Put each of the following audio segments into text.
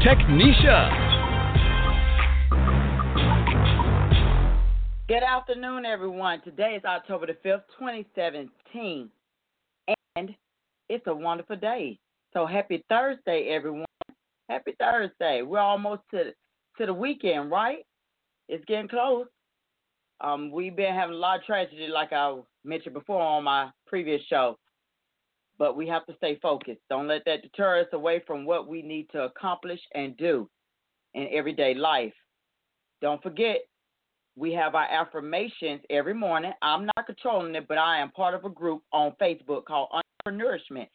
Technisha. Good afternoon, everyone. Today is October the 5th, 2017, and it's a wonderful day. So happy Thursday, everyone. Happy Thursday. We're almost to to the weekend, right? It's getting close. Um, we've been having a lot of tragedy, like I mentioned before on my previous show. But we have to stay focused. Don't let that deter us away from what we need to accomplish and do in everyday life. Don't forget, we have our affirmations every morning. I'm not controlling it, but I am part of a group on Facebook called Entrepreneurishment.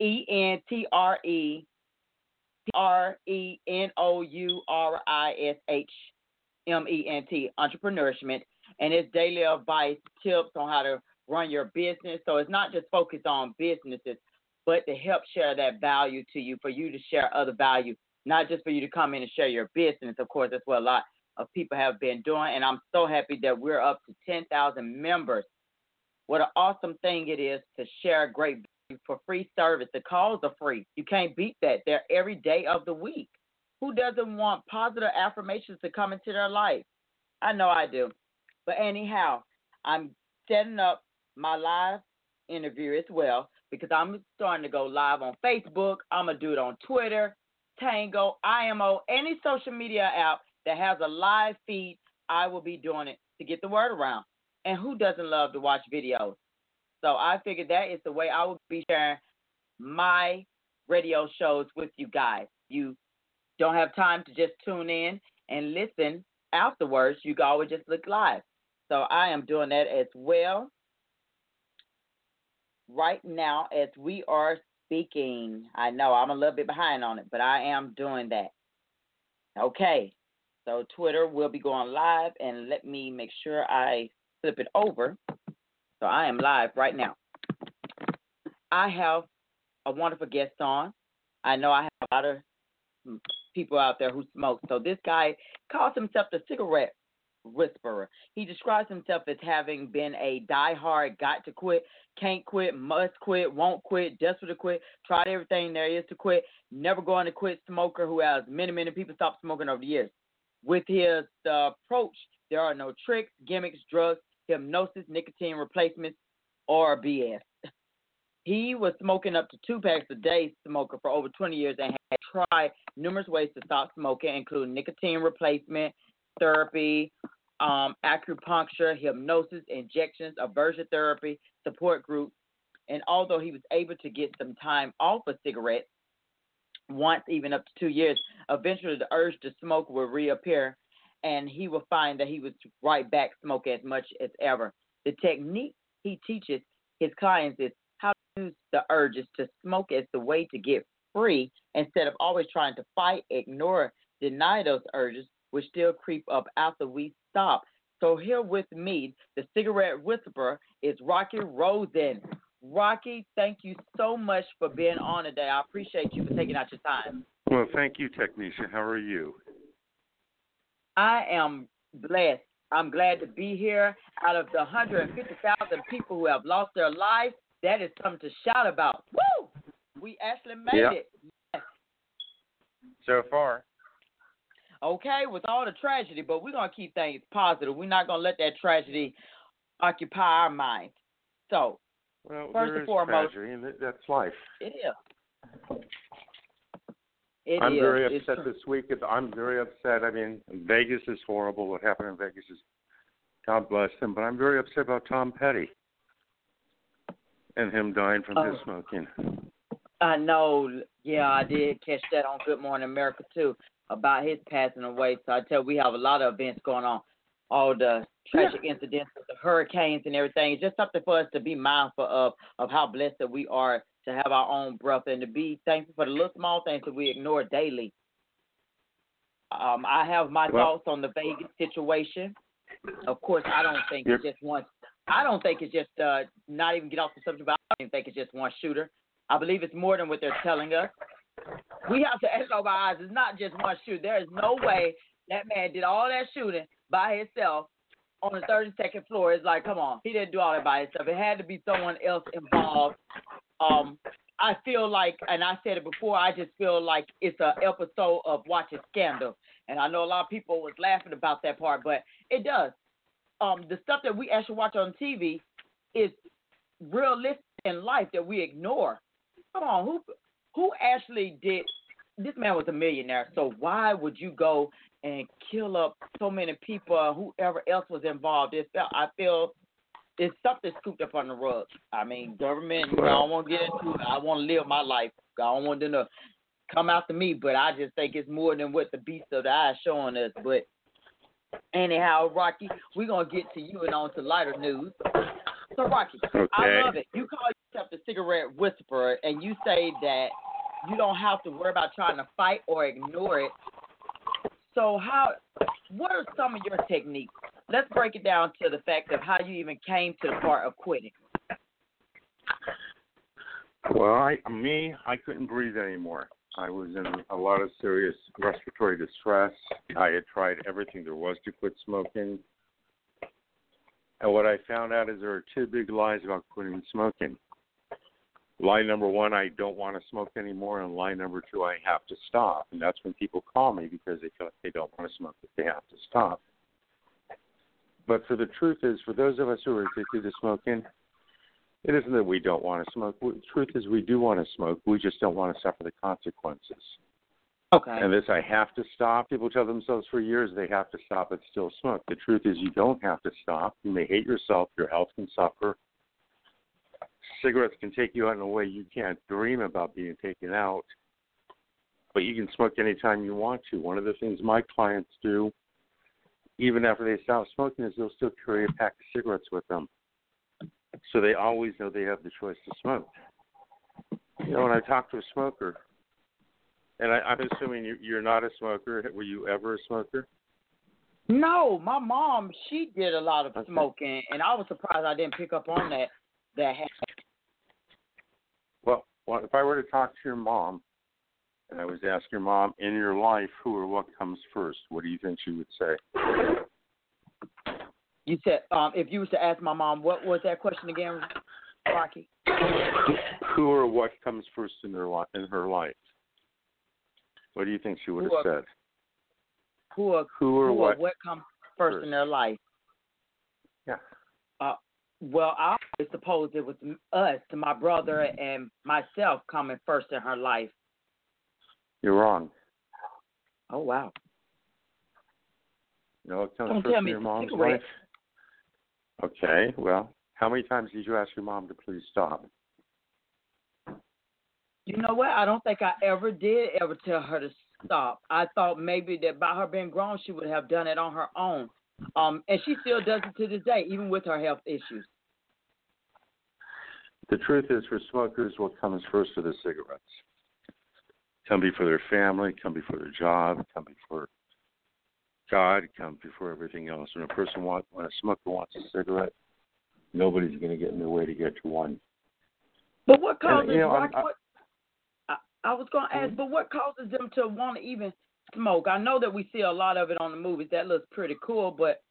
E N T R E P R E N O U R I S H M E N T, Entrepreneurship. And it's daily advice, tips on how to run your business. So it's not just focused on businesses, but to help share that value to you, for you to share other value, not just for you to come in and share your business. Of course, that's what a lot of people have been doing. And I'm so happy that we're up to 10,000 members. What an awesome thing it is to share great value for free service. The calls are free. You can't beat that. They're every day of the week. Who doesn't want positive affirmations to come into their life? I know I do. But anyhow, I'm setting up my live interview as well because I'm starting to go live on Facebook. I'm going to do it on Twitter, Tango, IMO, any social media app that has a live feed. I will be doing it to get the word around. And who doesn't love to watch videos? So I figured that is the way I will be sharing my radio shows with you guys. You don't have time to just tune in and listen afterwards. You can always just look live. So I am doing that as well right now as we are speaking. I know I'm a little bit behind on it, but I am doing that. Okay. So Twitter will be going live and let me make sure I flip it over. So I am live right now. I have a wonderful guest on. I know I have a lot of mm, people out there who smoke. So this guy calls himself the cigarette whisperer. He describes himself as having been a die-hard, got to quit, can't quit, must quit, won't quit, desperate to quit, tried everything there is to quit, never going to quit smoker who has many, many people stop smoking over the years. With his uh, approach, there are no tricks, gimmicks, drugs, hypnosis, nicotine replacements, or BS. He was smoking up to two packs a day, smoker for over 20 years, and had tried numerous ways to stop smoking, including nicotine replacement, therapy, um, acupuncture, hypnosis, injections, aversion therapy, support groups. And although he was able to get some time off of cigarettes, once even up to two years, eventually the urge to smoke will reappear and he will find that he was right back smoking as much as ever. The technique he teaches his clients is how to use the urges to smoke as the way to get free instead of always trying to fight, ignore, deny those urges, which still creep up after we stop. So here with me, the cigarette whisperer is Rocky Rosen. Rocky, thank you so much for being on today. I appreciate you for taking out your time. Well, thank you, Technisha. How are you? I am blessed. I'm glad to be here. Out of the 150,000 people who have lost their lives, that is something to shout about. Woo! We actually made Yeah. it. Yes. So far. Okay, with all the tragedy, but we're going to keep things positive. We're not going to let that tragedy occupy our minds. So, Well, First and foremost- tragedy, and that's life. it is. It I'm is. very upset true. this week. I'm very upset. I mean, Vegas is horrible. What happened in Vegas is, God bless them. But I'm very upset about Tom Petty and him dying from his Oh. smoking. I know. Yeah, I did catch that on Good Morning America too about his passing away. So I tell you, we have a lot of events going on. All the tragic incidents the hurricanes and everything. It's just something for us to be mindful of of how blessed that we are to have our own breath and to be thankful for the little small things that we ignore daily. Um, I have my Well- thoughts on the Vegas situation. Of course, I don't think it's just one. I don't think it's just uh, not even get off the subject. But I don't even think it's just one shooter. I believe it's more than what they're telling us. We have to open our eyes. It's not just one shooter. There is no way that man did all that shooting by himself on the 32nd floor. It's like, come on, he didn't do all that by himself. It had to be someone else involved. Um, I feel like, and I said it before, I just feel like it's an episode of watching Scandal, and I know a lot of people was laughing about that part, but it does. Um, the stuff that we actually watch on TV is realistic in life that we ignore. Come on, who who actually did? This man was a millionaire, so why would you go and kill up so many people? Whoever else was involved, it felt, I feel it's something scooped up on the rug. I mean, government. You know, I don't want to get into it. I want to live my life. I don't want them to come after me, but I just think it's more than what the beast of the eye is showing us. But anyhow, Rocky, we're gonna get to you and on to lighter news. So Rocky, I love it. You call yourself the cigarette whisperer, and you say that you don't have to worry about trying to fight or ignore it. So how? What are some of your techniques? Let's break it down to the fact of how you even came to the part of quitting. Well, I, me, I couldn't breathe anymore. I was in a lot of serious respiratory distress. I had tried everything there was to quit smoking. And what I found out is there are two big lies about quitting smoking. Lie number one, I don't want to smoke anymore, and lie number two, I have to stop. And that's when people call me because they feel like they don't want to smoke, but they have to stop. But for the truth is, for those of us who are addicted to smoking, it isn't that we don't want to smoke. The truth is, we do want to smoke. We just don't want to suffer the consequences. Okay. And this, I have to stop. People tell themselves for years they have to stop but still smoke. The truth is, you don't have to stop. You may hate yourself. Your health can suffer. Cigarettes can take you out in a way you can't dream about being taken out. But you can smoke anytime you want to. One of the things my clients do, even after they stop smoking, is they'll still carry a pack of cigarettes with them. So they always know they have the choice to smoke. You know, when I talk to a smoker, and I, I'm assuming you, you're not a smoker. Were you ever a smoker? No, my mom, she did a lot of Okay. smoking, and I was surprised I didn't pick up on that. That habit. Well, well, if I were to talk to your mom, and I was to ask your mom, in your life, who or what comes first? What do you think she would say? You said um, if you was to ask my mom, what was that question again, Rocky? Who or what comes first in her life? In her life, what do you think she would have said? Who or Who or who what? or what comes first, first? in their life? Yeah. Uh, well, I always suppose it was us, to my brother and myself, coming first in her life. You're wrong. Oh wow. No, it comes Don't first in your mom's cigarettes. life. Okay. Well, how many times did you ask your mom to please stop? You know what? I don't think I ever did ever tell her to stop. I thought maybe that by her being grown, she would have done it on her own. Um, and she still does it to this day, even with her health issues. The truth is, for smokers, what comes first are the cigarettes. Come before their family, come before their job, come before God, come before everything else. When a person wants, when a smoker wants a cigarette, nobody's going to get in their way to get to one. But what causes you know, I'm- Rock- I- what, I, was going to ask, mm-hmm. but what causes them to want to even smoke? I know that we see a lot of it on the movies. That looks pretty cool, but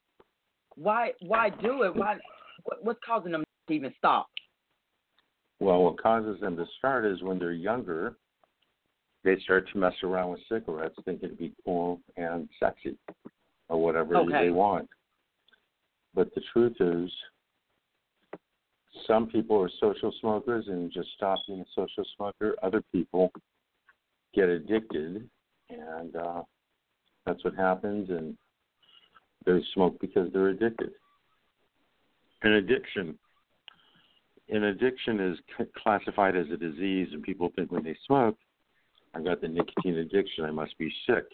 why why do it? Why what, what's causing them to even stop? Well, what causes them to start is when they're younger, they start to mess around with cigarettes, thinking it'd be cool and sexy, or whatever Okay. they want. But the truth is, some people are social smokers and just stop being a social smoker. Other people get addicted, and uh, that's what happens. And they smoke because they're addicted. An addiction an addiction is classified as a disease, and people think when they smoke, I got the nicotine addiction, I must be sick.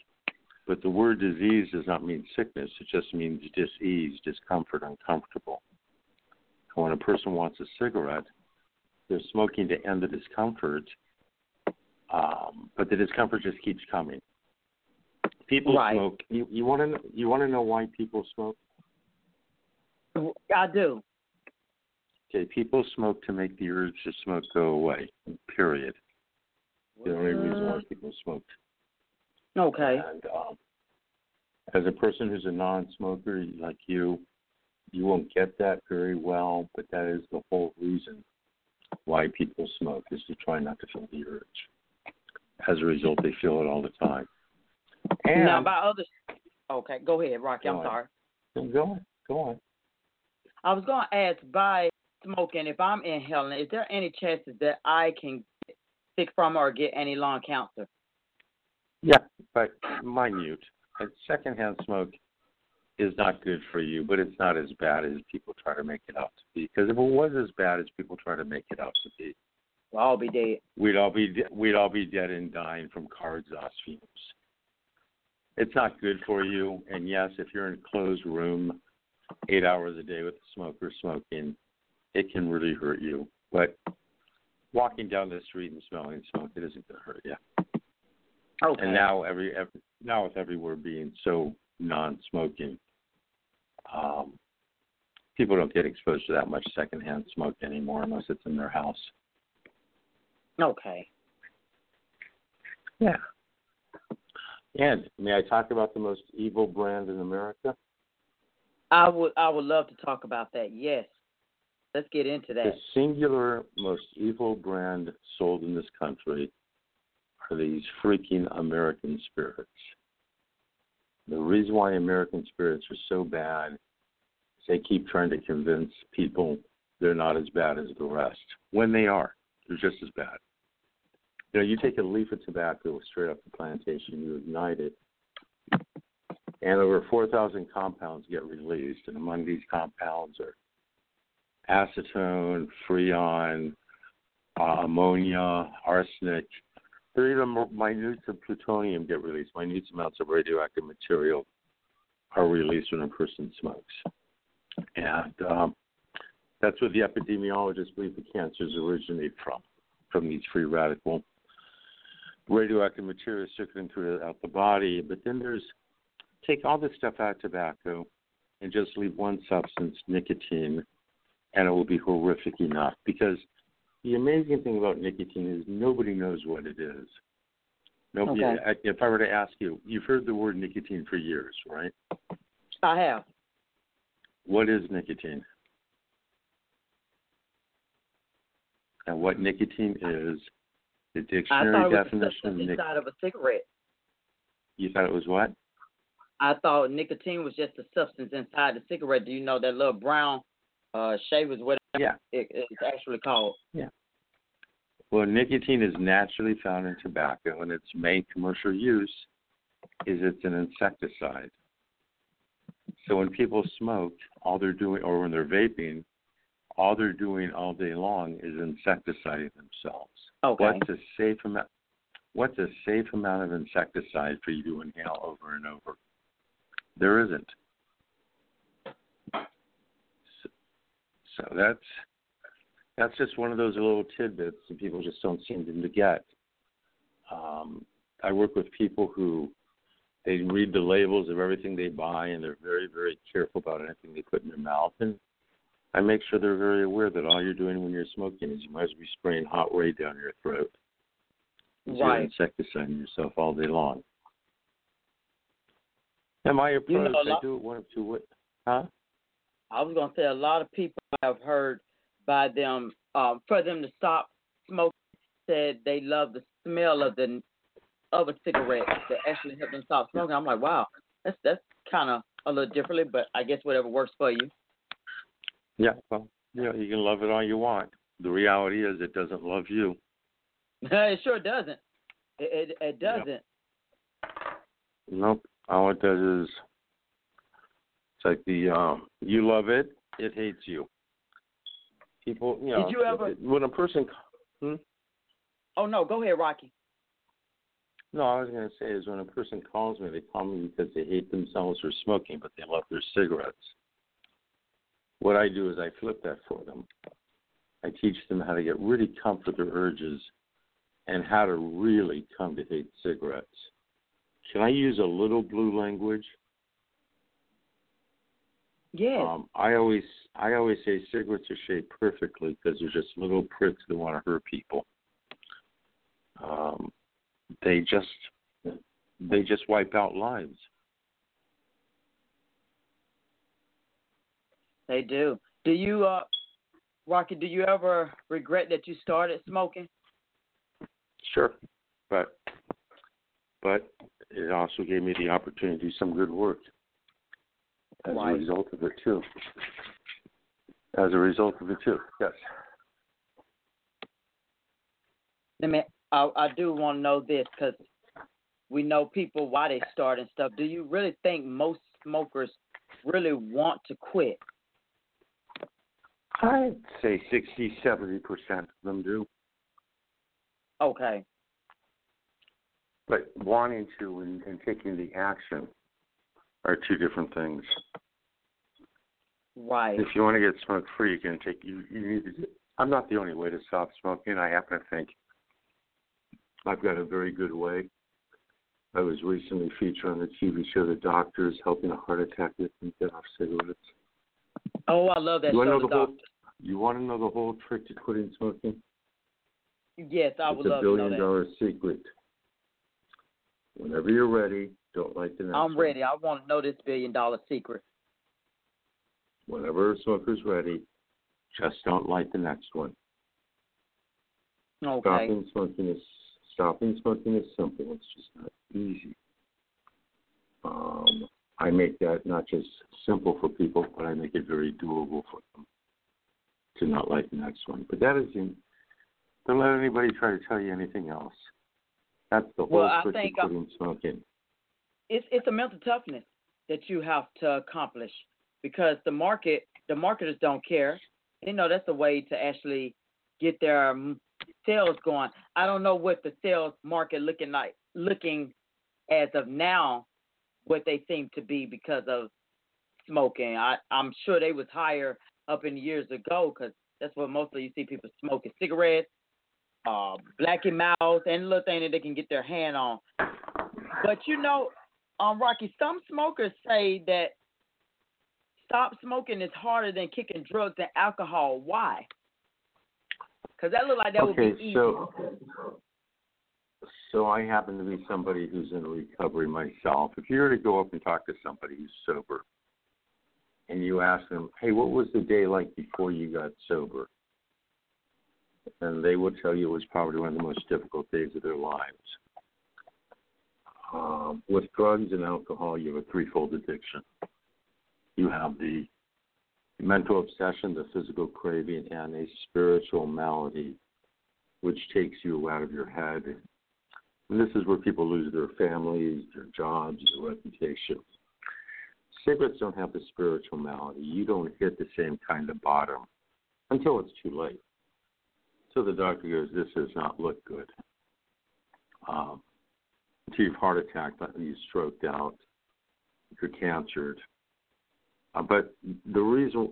But the word disease does not mean sickness, it just means dis-ease, discomfort, uncomfortable. And when a person wants a cigarette, they're smoking to end the discomfort, um, but the discomfort just keeps coming. People Right. smoke. You you want to you want to know why people smoke? I do. Okay, people smoke to make the urge to smoke go away. Period. The only reason why people smoke. Okay. And um, as a person who's a non-smoker like you, you won't get that very well, but that is the whole reason why people smoke is to try not to feel the urge. As a result, they feel it all the time. And now about other. Okay, go ahead, Rocky. I'm on. sorry. go on, go on. I was going to ask by smoking, if I'm inhaling, is there any chances that I can get sick from or get any lung cancer? Yeah, but minute. And secondhand smoke is not good for you, but it's not as bad as people try to make it out to be. Because if it was as bad as people try to make it out to be, Well, I'll be dead. we'd all be de- we'd all be dead and dying from car exhaust fumes. It's not good for you, and yes, if you're in a closed room, eight hours a day with a smoker smoking, it can really hurt you. But walking down the street and smelling smoke, it isn't going to hurt you. Okay. And now every, every now with everywhere being so non-smoking, um, people don't get exposed to that much secondhand smoke anymore unless it's in their house. Okay. Yeah. And may I talk about the most evil brand in America? I would I would love to talk about that. Yes. Let's get into that. The singular most evil brand sold in this country are these freaking American spirits. The reason why American spirits are so bad is they keep trying to convince people they're not as bad as the rest. When they are, they're just as bad. You know, you take a leaf of tobacco straight off the plantation, you ignite it, and over 4,000 compounds get released. And among these compounds are acetone, freon, uh, ammonia, arsenic. There are even more minute of plutonium get released. Minute amounts of radioactive material are released when a person smokes. And um, that's where the epidemiologists believe the cancers originate from, from these free radical radioactive material circulating throughout the body. But then there's take all this stuff out of tobacco and just leave one substance, nicotine, and it will be horrific enough. Because the amazing thing about nicotine is nobody knows what it is. Nobody. Okay. I- If I were to ask you, you've heard the word nicotine for years, right? I have. What is nicotine? And what nicotine is, the I dictionary thought it was a definition of substance nicotine. inside of a cigarette. You thought it was what? I thought nicotine was just a substance inside the cigarette. Do you know that little brown uh shavers whatever Yeah. it, it's actually called? Yeah. Well, nicotine is naturally found in tobacco, and its main commercial use is it's an insecticide. So when people smoke, all they're doing, or when they're vaping, all they're doing all day long is insecticiding themselves. Okay. What's a safe amount? What's a safe amount of insecticide for you to inhale over and over? There isn't. So that's that's just one of those little tidbits that people just don't seem to get. Um, I work with people who they read the labels of everything they buy and they're very, very careful about anything they put in their mouth. And I make sure they're very aware that all you're doing when you're smoking is you might as well be spraying hot ray down your throat. You're Right. insecticiding yourself all day long. And my approach, You know, a I do it one of two ways. Huh? I was gonna say a lot of people have heard by them um, for them to stop smoking. Said they love the smell of the of a cigarette that actually helped them stop smoking. I'm like, wow, that's that's kind of a little differently, but I guess whatever works for you. Yeah, well, you know, you can love it all you want. The reality is it doesn't love you. it sure doesn't. It it, it doesn't. Nope. All it does is it's like the um you love it, it hates you. People, you know, Did you ever- when a person Oh no, go ahead, Rocky. No, I was going to say is when a person calls me, they call me because they hate themselves for smoking, but they love their cigarettes. What I do is I flip that for them. I teach them how to get really comfort their urges and how to really come to hate cigarettes. can I use a little blue language? Yes. Um, I always I always say cigarettes are shaped perfectly because they're just little pricks that want to hurt people. Um, they just they just wipe out lives. They do. Do you, uh, Rocky? Do you ever regret that you started smoking? Sure, but but it also gave me the opportunity to do some good work as Right. a result of it too. As a result of it too, yes. I mean, I, I do want to know this because we know people why they start and stuff. Do you really think most smokers really want to quit? I'd say 60, 70 percent of them do, Okay. but wanting to and, and taking the action are two different things. Right. If you want to get smoke free, you can take you. You need to. I'm not the only way to stop smoking. I happen to think I've got a very good way. I was recently featured on the TV show The Doctors, helping a heart attack victim get off cigarettes. Oh, I love that You show, know The the whole-. You want to know the whole trick to quitting smoking? Yes, I it's would a love to know billion dollar secret. Whenever you're ready, don't light the next I'm one. ready. I want to know this billion dollar secret. Whenever a smoker's ready, just don't light the next one. Okay. Stopping smoking is stopping smoking is simple. It's just not easy. Um, I make that not just simple for people, but I make it very doable for them to not like the next one. But that isn't. Don't let anybody try to tell you anything else. That's the whole Well, trick think, to uh, smoking. It's it's a mental toughness that you have to accomplish because the market the marketers don't care. You know that's a way to actually get their um, sales going. I don't know what the sales market looking like looking as of now, what they seem to be because of smoking. I I'm sure they was higher up in years ago because that's what mostly you see people smoking cigarettes, uh, Black and Milds, any little thing that they can get their hand on. But you know, um, Rocky, some smokers say that stop smoking is harder than kicking drugs and alcohol. Why? Because that look like that would be easy. so so I happen to be somebody who's in recovery myself. If you were to go up and talk to somebody who's sober, and you ask them, "Hey, what was the day like before you got sober?" and they would tell you it was probably one of the most difficult days of their lives. Um, with drugs and alcohol, you have a threefold addiction. You have the mental obsession, the physical craving, and a spiritual malady, which takes you out of your head. And this is where people lose their families, their jobs, their reputation. Cigarettes don't have the spiritual malady. You don't hit the same kind of bottom until it's too late. So the doctor goes, "This does not look good." Um, until you've heart attacked, you stroked out, you're cancered. Uh, but the reason,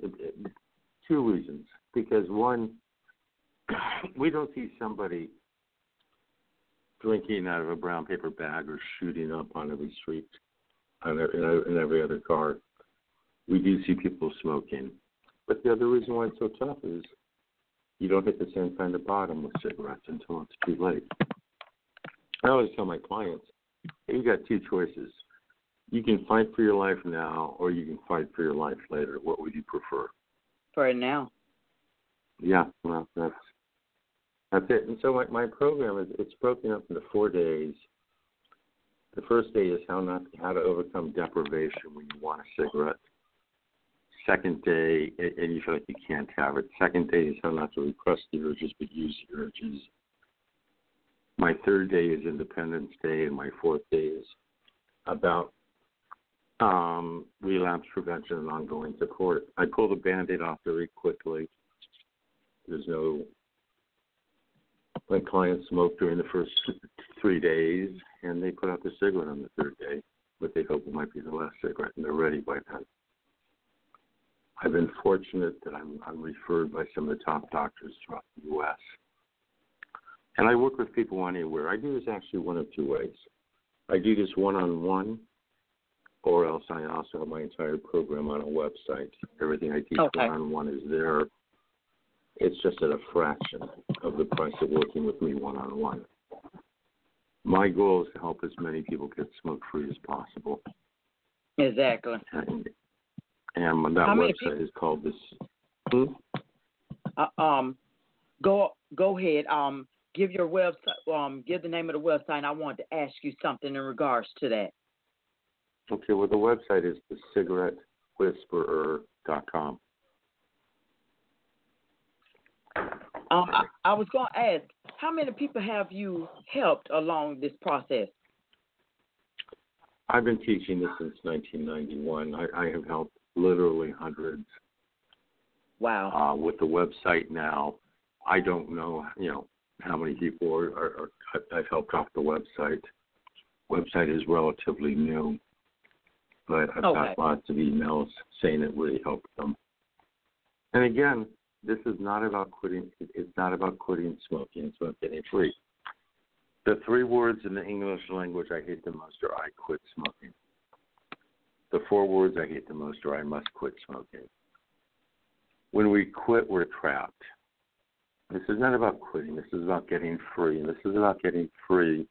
two reasons, because one, we don't see somebody drinking out of a brown paper bag or shooting up on every street, every, in every other car. We do see people smoking. But the other reason why it's so tough is you don't hit the same kind of bottom with cigarettes until it's too late. I always tell my clients, hey, you got two choices. You can fight for your life now, or you can fight for your life later. What would you prefer? For now. Yeah, well, that's that's it. And so my, my program is it's broken up into four days. The first day is how not how to overcome deprivation when you want a cigarette. Second day, and and you feel like you can't have it. Second day is how not to repress the urges but use the urges. My third day is Independence Day, and my fourth day is about um, relapse prevention and ongoing support. I pull the band-aid off very quickly. There's no my clients smoke during the first three days, and they put out the cigarette on the third day, but they hope it might be the last cigarette, and they're ready by then. I've been fortunate that I'm, I'm referred by some of the top doctors throughout the U.S. And I work with people on anywhere. I do this actually one of two ways. I do this one on one, or else I also have my entire program on a website. Everything I teach Okay. one on one is there. It's just at a fraction of the price of working with me one on one. My goal is to help as many people get smoke free as possible. Exactly. And, and that website is called this. Hmm? Uh, um, go go ahead. Um, give your website. Um, give the name of the website. And I wanted to ask you something in regards to that. Okay, well, the website is the cigarettewhisperer.com. Um, I, I was going to ask, how many people have you helped along this process? I've been teaching this since 1991. I, I have helped literally hundreds. Wow. Uh, with the website now, I don't know, you know, how many people are, are, are I've helped off the website. Website is relatively new, but I've Okay. got lots of emails saying it really helped them. And again, this is not about quitting. It's not about quitting smoking. It's about getting free. The three words in the English language I hate the most are I quit smoking. The four words I hate the most are I must quit smoking. When we quit, we're trapped. This is not about quitting. This is about getting free. And this is about getting free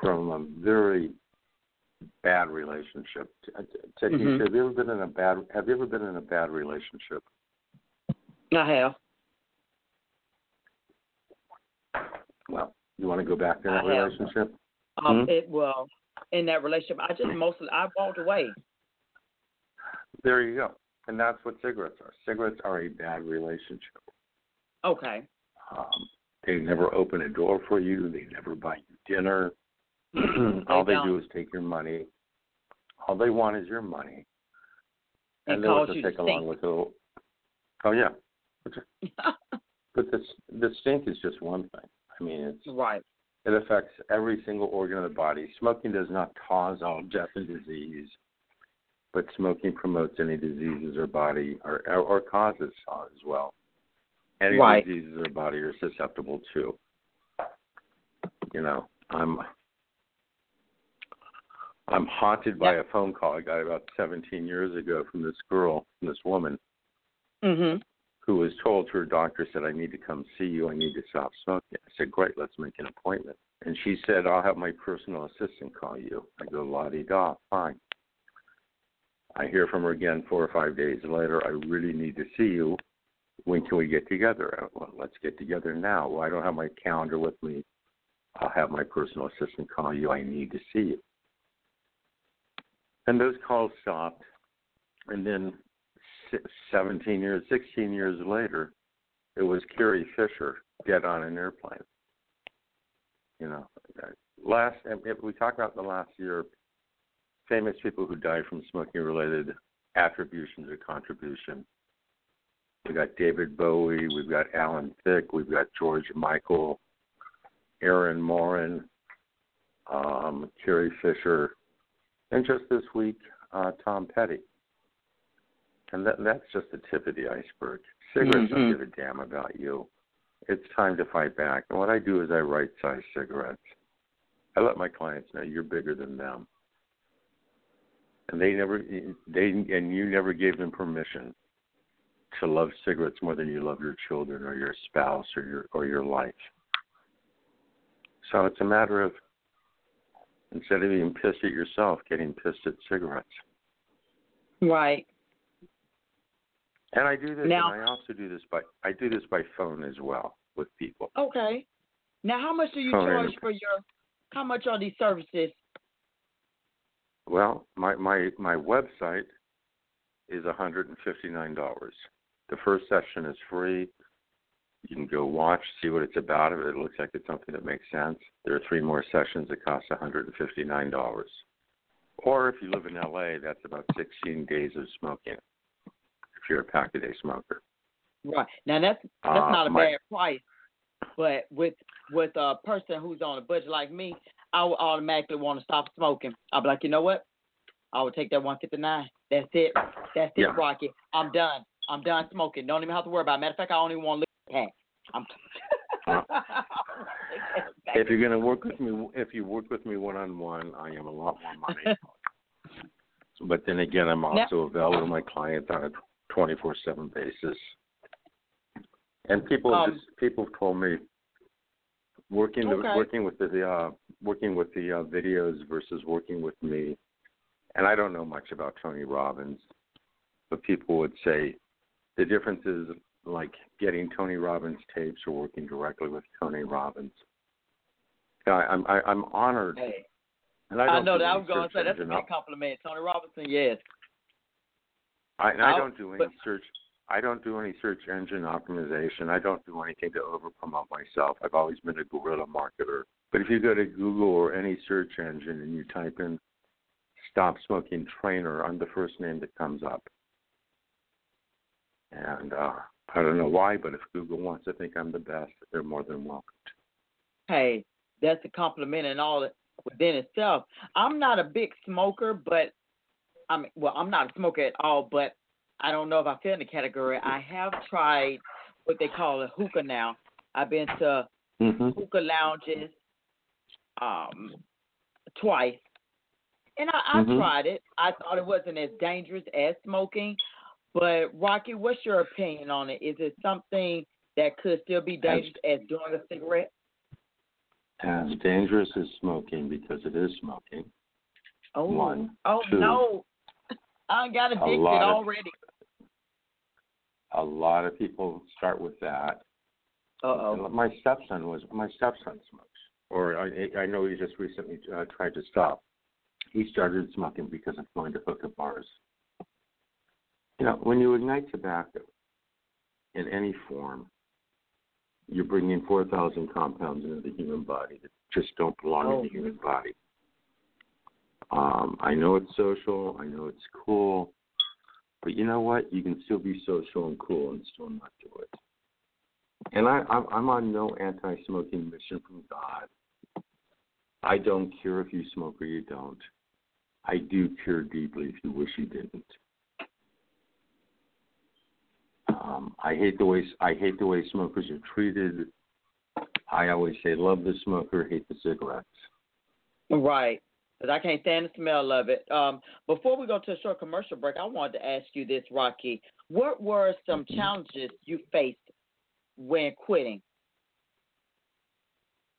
from a very bad relationship. Technisha, Mhm. have you ever been in a bad have you ever been in a bad relationship? I have. Well, you want to go back to that relationship? Um, Hmm? it well in that relationship, I just mostly I walked away. There you go. And that's what cigarettes are. Cigarettes are a bad relationship. Okay. Um, they never open a door for you. They never buy you dinner. All they don't. do is take your money. All they want is your money. And they want cause to you to take along with it. Oh yeah, but the the stink is just one thing. I mean, it's right. it affects every single organ of the body. Smoking does not cause all death and disease, but smoking promotes any diseases or body or or causes as well. Any Right. diseases or body are susceptible to. You know, I'm I'm haunted by a phone call I got about 17 years ago from this girl, from this woman, Mhm. who was told her doctor said, I need to come see you. I need to stop smoking. I said, Great, let's make an appointment. And she said, I'll have my personal assistant call you. I go, La di da, fine. I hear from her again four or five days later. I really need to see you. When can we get together? Well, let's get together now. Well, I don't have my calendar with me. I'll have my personal assistant call you. I need to see you. And those calls stopped. And then 17 years, 16 years later, it was Carrie Fisher dead on an airplane. You know, uh, last if we talk about the last year, famous people who died from smoking-related attributions or contribution. We got David Bowie, we've got Alan Thicke, we've got George Michael, Erin Moran, um, Carrie Fisher, and just this week, uh, Tom Petty. And that, that's just the tip of the iceberg. Cigarettes don't Mhm. give a damn about you. It's time to fight back. And what I do is I right size cigarettes. I let my clients know you're bigger than them. And they never they and you never gave them permission to love cigarettes more than you love your children or your spouse or your or your life. So it's a matter of instead of being pissed at yourself, getting pissed at cigarettes. Right. And I do this now, and I also do this by I do this by phone as well with people. Okay. Now how much do you phone charge for your how much are these services? Well, my my my website is $159. The first session is free. You can go watch, see what it's about. If it looks like it's something that makes sense, there are three more sessions that cost one hundred and fifty nine dollars. Or if you live in LA, that's about sixteen days of smoking. If you're a pack a day smoker. Right. Now that's that's Uh, not a my- bad price, but with with a person who's on a budget like me, I would automatically want to stop smoking. I'll be like, you know what? I would take that 159. That's it. That's it, Yeah. Rocky. I'm done. I'm done smoking. Don't even have to worry about. it. Matter of fact, I don't even want to look at that. I'm. Well, If you're going to work with me, if you work with me one on one, I am a lot more money. but then again, I'm also available to my clients on a 24/7 basis. And people Um, just people have told me working the, working with the uh, working with the uh, videos versus working with me. And I don't know much about Tony Robbins, but people would say the difference is like getting Tony Robbins tapes or working directly with Tony Robbins. I, I'm I, I'm honored, Hey, and I I, know that I was going to say that's a big compliment. Tony Robinson, yes. I, and I I'll- don't do any but- search. I don't do any search engine optimization. I don't do anything to over promote myself. I've always been a guerrilla marketer. But if you go to Google or any search engine and you type in "stop smoking trainer," I'm the first name that comes up. And uh, I don't know why, but if Google wants to think I'm the best, they're more than welcome. Hey, that's a compliment and all within itself. I'm not a big smoker, but I mean, well, I'm not a smoker at all, but I don't know if I fit in the category. I have tried what they call a hookah now. I've been to Mm-hmm. hookah lounges um twice. And I, I Mhm. tried it. I thought it wasn't as dangerous as smoking. But Rocky, what's your opinion on it? Is it something that could still be dangerous as doing a cigarette? As dangerous as smoking because it is smoking. Oh, One, oh two. no! I got addicted of- already. A lot of people start with that. Uh oh. My stepson was my stepson smokes, or I I know he just recently uh, tried to stop. He started smoking because of going to hookah bars. You know, when you ignite tobacco in any form, you're bringing 4,000 compounds into the human body that just don't belong Oh. in the human body. Um, I know it's social. I know it's cool. But you know what? You can still be social and cool and still not do it. And I, I'm, I'm on no anti-smoking mission from God. I don't care if you smoke or you don't. I do care deeply if you wish you didn't. Um, I hate the way I hate the way smokers are treated. I always say, love the smoker, hate the cigarettes. Right. Because I can't stand the smell of it. Um, before we go to a short commercial break, I wanted to ask you this, Rocky. What were some Mhm. challenges you faced when quitting?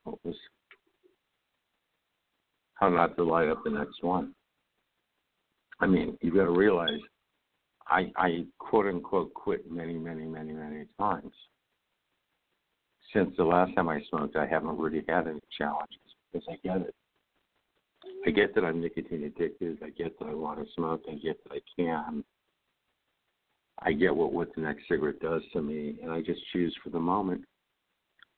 What was how not to light up the next one. I mean, you've got to realize, I I quote unquote quit many many many many times. Since the last time I smoked, I haven't really had any challenges because I get it. I get that I'm nicotine addicted. I get that I want to smoke. I get that I can. I get what what the next cigarette does to me, and I just choose for the moment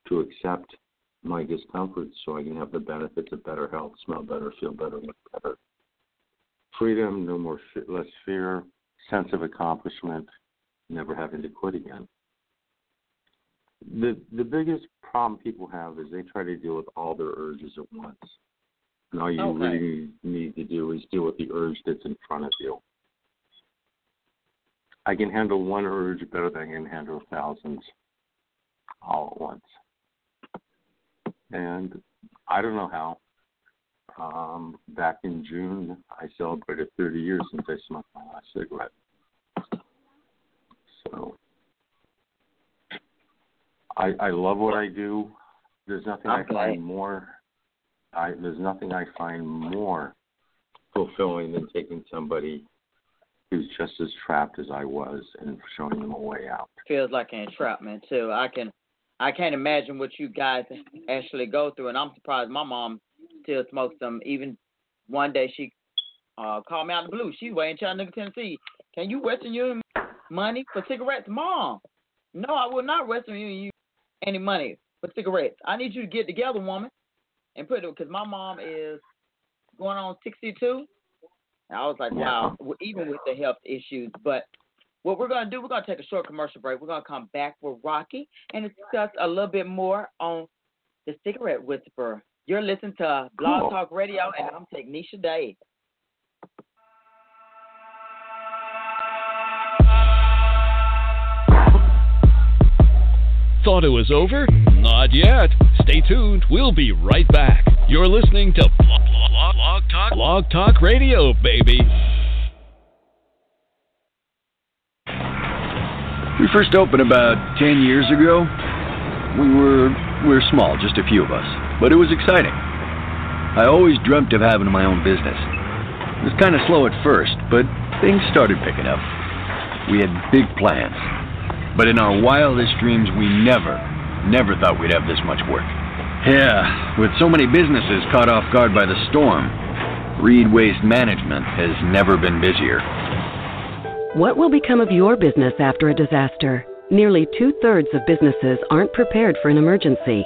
to accept my discomfort so I can have the benefits of better health, smell better, feel better, look better. Freedom, no more, less fear, sense of accomplishment, never having to quit again. The the biggest problem people have is they try to deal with all their urges at once. And all you Okay. really need to do is deal with the urge that's in front of you. I can handle one urge better than I can handle thousands all at once. And I don't know how. Um, back in June, I celebrated 30 years since I smoked my last cigarette. So I I love what I do. There's nothing I'm I find more. I there's nothing I find more fulfilling than taking somebody who's just as trapped as I was and showing them a way out. Feels like an entrapment too. I can, I can't imagine what you guys actually go through, and I'm surprised my mom still smoke some. Even one day she uh, called me out of the blue. She's way in Chattanooga, Tennessee. Can you Western Union money for cigarettes, mom? No, I will not Western Union you any money for cigarettes. I need you to get together, woman, and put it because my mom is going on 62. And I was like, wow, even with the health issues. But what we're going to do, we're going to take a short commercial break. We're going to come back with Rocky and discuss a little bit more on the cigarette whisperer. You're listening to Blog Cool. Talk Radio, and I'm Technisha Day. Thought it was over? Not yet. Stay tuned. We'll be right back. You're listening to Blog, Blog, Blog Talk, Blog Talk Radio, baby. We first opened about 10 years ago. We were we were small, just a few of us, but it was exciting. I always dreamt of having my own business. It was kind of slow at first, but things started picking up. We had big plans. But in our wildest dreams, we never, never thought we'd have this much work. Yeah, with so many businesses caught off guard by the storm, Reed Waste Management has never been busier. What will become of your business after a disaster? Nearly two thirds of businesses aren't prepared for an emergency,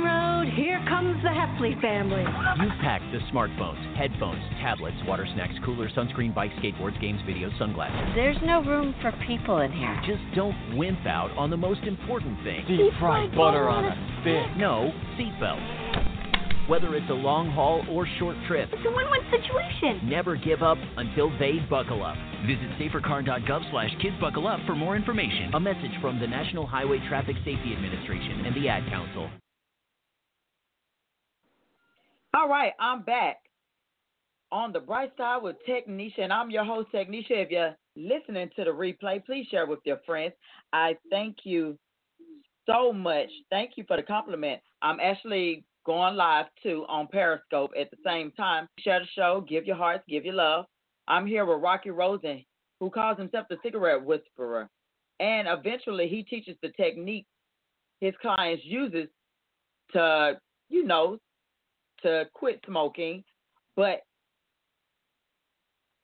Heffley family. You've packed the smartphones, headphones, tablets, water snacks, cooler, sunscreen, bike, skateboards, games, videos, sunglasses. There's no room for people in here. Just don't wimp out on the most important thing. Deep fried butter on a stick. No, seatbelt. Whether it's a long haul or short trip, It's a win-win situation. never give up until they buckle up. Visit safercar.gov slash kidsbuckleup for more information. A message from the National Highway Traffic Safety Administration and the Ad Council. All right, I'm back on the bright side with Technisha, and I'm your host, Technisha. If you're listening to the replay, please share with your friends. I thank you so much. Thank you for the compliment. I'm actually going live too on Periscope at the same time. Share the show, give your hearts, give your love. I'm here with Rocky Rosen, who calls himself the cigarette whisperer. And eventually he teaches the technique his clients uses to, you know, to quit smoking, but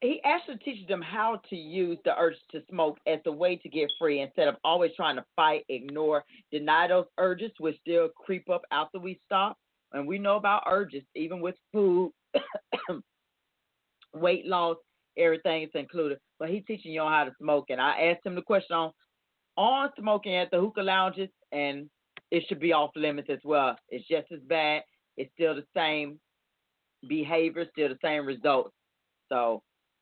he actually teaches them how to use the urge to smoke as a way to get free instead of always trying to fight, ignore, deny those urges, which still creep up after we stop. And we know about urges, even with food, weight loss, everything is included. But he's teaching on how to smoke. And I asked him the question on on smoking at the hookah lounges, and it should be off limits as well. It's just as bad. It's still the same behavior, still the same results. So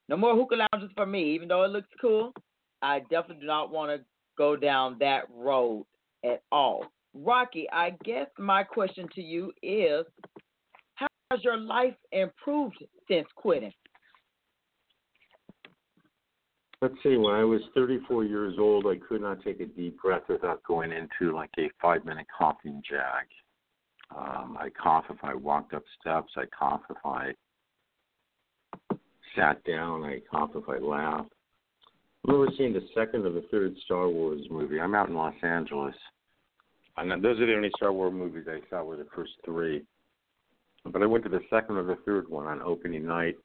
no more hookah lounges for me, even though it looks cool. I definitely do not want to go down that road at all. Rocky, I guess my question to you is how has your life improved since quitting? Let's see, when I was 34 years old, I could not take a deep breath without going into like a five minute coughing jag. Um, I cough if I walked up steps. I cough if I sat down. I cough if I laughed. I remember seeing the second or the third Star Wars movie. I'm out in Los Angeles. And those are the only Star Wars movies I saw were the first three. But I went to the second or the third one on opening night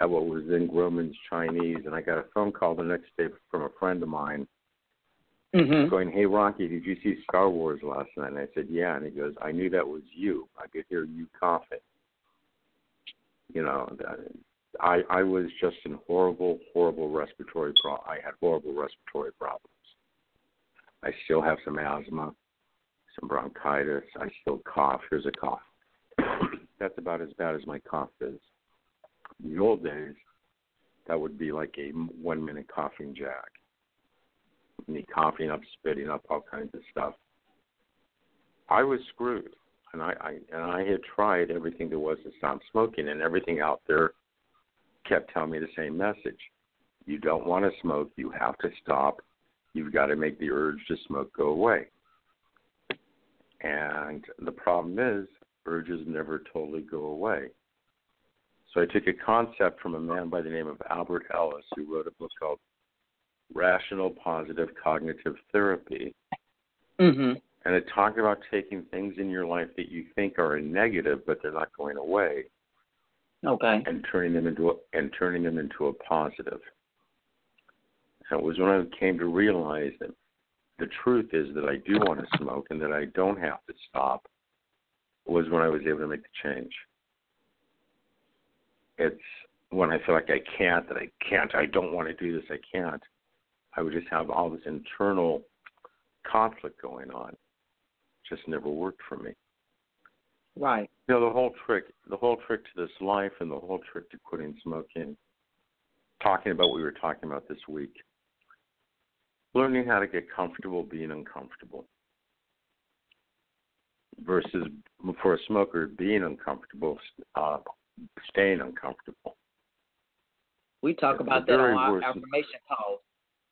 at what was then Grauman's Chinese, and I got a phone call the next day from a friend of mine Mm-hmm. going, "Hey Rocky, did you see Star Wars last night?" And I said, "Yeah." And he goes, "I knew that was you. I could hear you coughing." You know, I I was just in horrible, horrible respiratory pro. I had horrible respiratory problems. I still have some asthma, some bronchitis. I still cough. Here's a cough. That's about as bad as my cough is. In the old days, that would be like a one minute coughing jag. Me coughing up, spitting up, all kinds of stuff. I was screwed, and I, I and I had tried everything there was to stop smoking, and everything out there kept telling me the same message: you don't want to smoke, you have to stop. You've got to make the urge to smoke go away. And the problem is, urges never totally go away. So I took a concept from a man by the name of Albert Ellis, who wrote a book called Rational Positive Cognitive Therapy. Mm-hmm. And it talked about taking things in your life that you think are a negative, but they're not going away, Okay. and turning them into a, and turning them into a positive. And it was when I came to realize that the truth is that I do want to smoke and that I don't have to stop. Was when I was able to make the change. It's when I feel like I can't, that I can't, I don't want to do this, I can't, I would just have all this internal conflict going on. just never worked for me. Right. You know, the whole trick, the whole trick to this life, and the whole trick to quitting smoking. Talking about what we were talking about this week. Learning how to get comfortable being uncomfortable versus for a smoker being uncomfortable, uh, staying uncomfortable. We talk It's about that on our affirmation calls.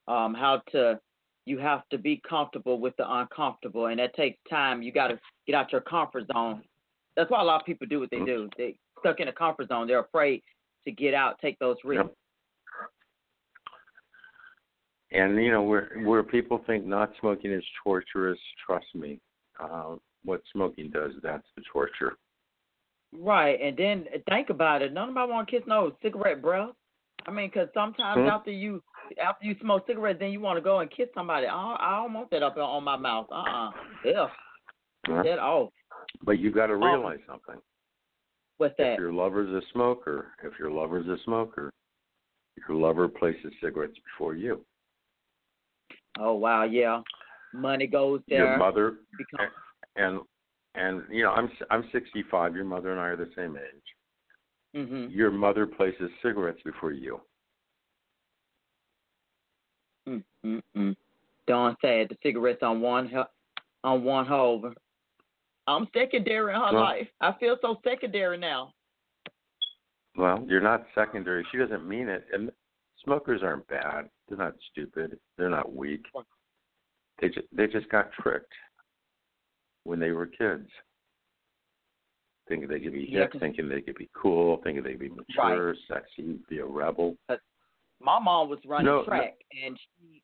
Um, how to you have to be comfortable with the uncomfortable, and that takes time. You got to get out your comfort zone. That's why a lot of people do what they do. They stuck in a comfort zone. They're afraid to get out, take those risks. Yep. And you know, where where people think not smoking is torturous, trust me, uh, what smoking does, that's the torture. Right, and then think about it. None of my want kids know cigarette breath. I mean, because sometimes Hmm. after you after you smoke cigarettes, then you want to go and kiss somebody. I don't, I don't want that up on my mouth. Uh uh Yeah, that off. But you got to realize something. What's that? If your lover's a smoker, if your lover's a smoker, your lover places cigarettes before you. Oh wow, yeah. Money goes there. Your mother Become, and and you know, I'm I'm 65. Your mother and I are the same age. Mm-hmm. Your mother places cigarettes before you. Mm, mm, mm. Dawn said the cigarettes on one on one hole. I'm secondary in her Well- life. I feel so secondary now. Well, you're not secondary. She doesn't mean it. And smokers aren't bad. They're not stupid. They're not weak. They just they just got tricked when they were kids. Thinking they could be Yeah, thinking they could be cool, thinking they could be mature, sexy, be a rebel. My mom was running No, no. track, and she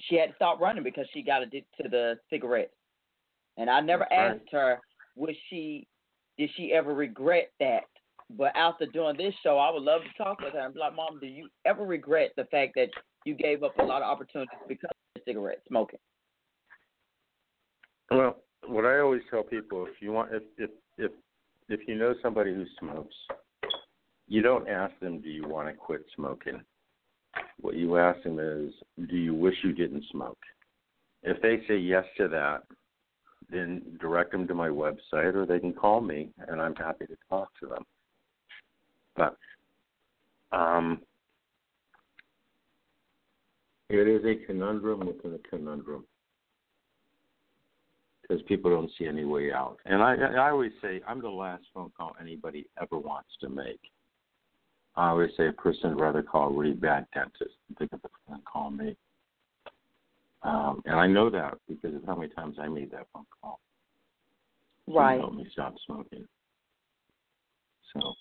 she had to stop running because she got addicted to the cigarettes. And I never That's right. asked her, was she did she ever regret that? But after doing this show, I would love to talk with her and be like, Mom, do you ever regret the fact that you gave up a lot of opportunities because of cigarette smoking? Well, what I always tell people, if you want, if if if if you know somebody who smokes, you don't ask them, "Do you want to quit smoking?" What you ask them is, "Do you wish you didn't smoke?" If they say yes to that, then direct them to my website, or they can call me, and I'm happy to talk to them. But um, it is a conundrum within a conundrum because people don't see any way out. And I, I always say I'm the last phone call anybody ever wants to make. I always say a person would rather call a really bad dentist than pick up the phone and call me. Um, and I know that because of how many times I made that phone call. Right. To help me stop smoking. So,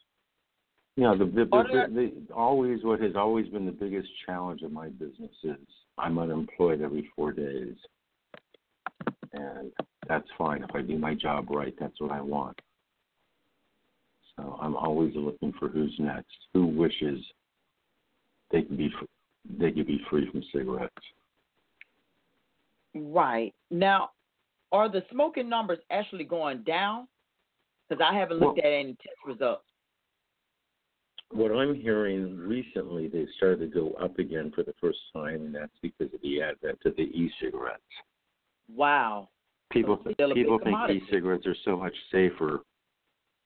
you know, the, the, the, the, the always what has always been the biggest challenge of my business is I'm unemployed every four days, and that's fine if I do my job right. That's what I want. So I'm always looking for who's next, who wishes they could be they could be free from cigarettes. Right. Now, are the smoking numbers actually going down? Because I haven't looked at any test results. What I'm hearing recently, they started to go up again for the first time, and that's because of the advent of the e-cigarettes. Wow. People So people think e-cigarettes are so much safer,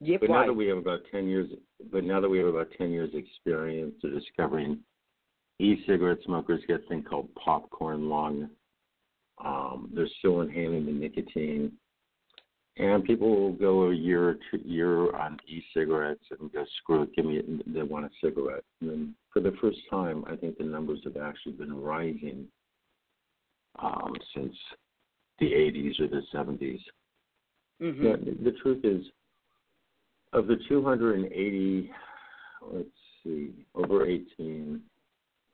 Yep, but now that we have about ten years, but now that we have about ten years experience of discovering e-cigarette smokers get a thing called popcorn lung. Um, they're still inhaling the nicotine, and people will go a year or two year on e-cigarettes and go screw it, give me it. They want a cigarette. And then for the first time, I think the numbers have actually been rising um, since the 80s or the 70s. hmm Yeah, the, the truth is, of the 280, let's see, over 18,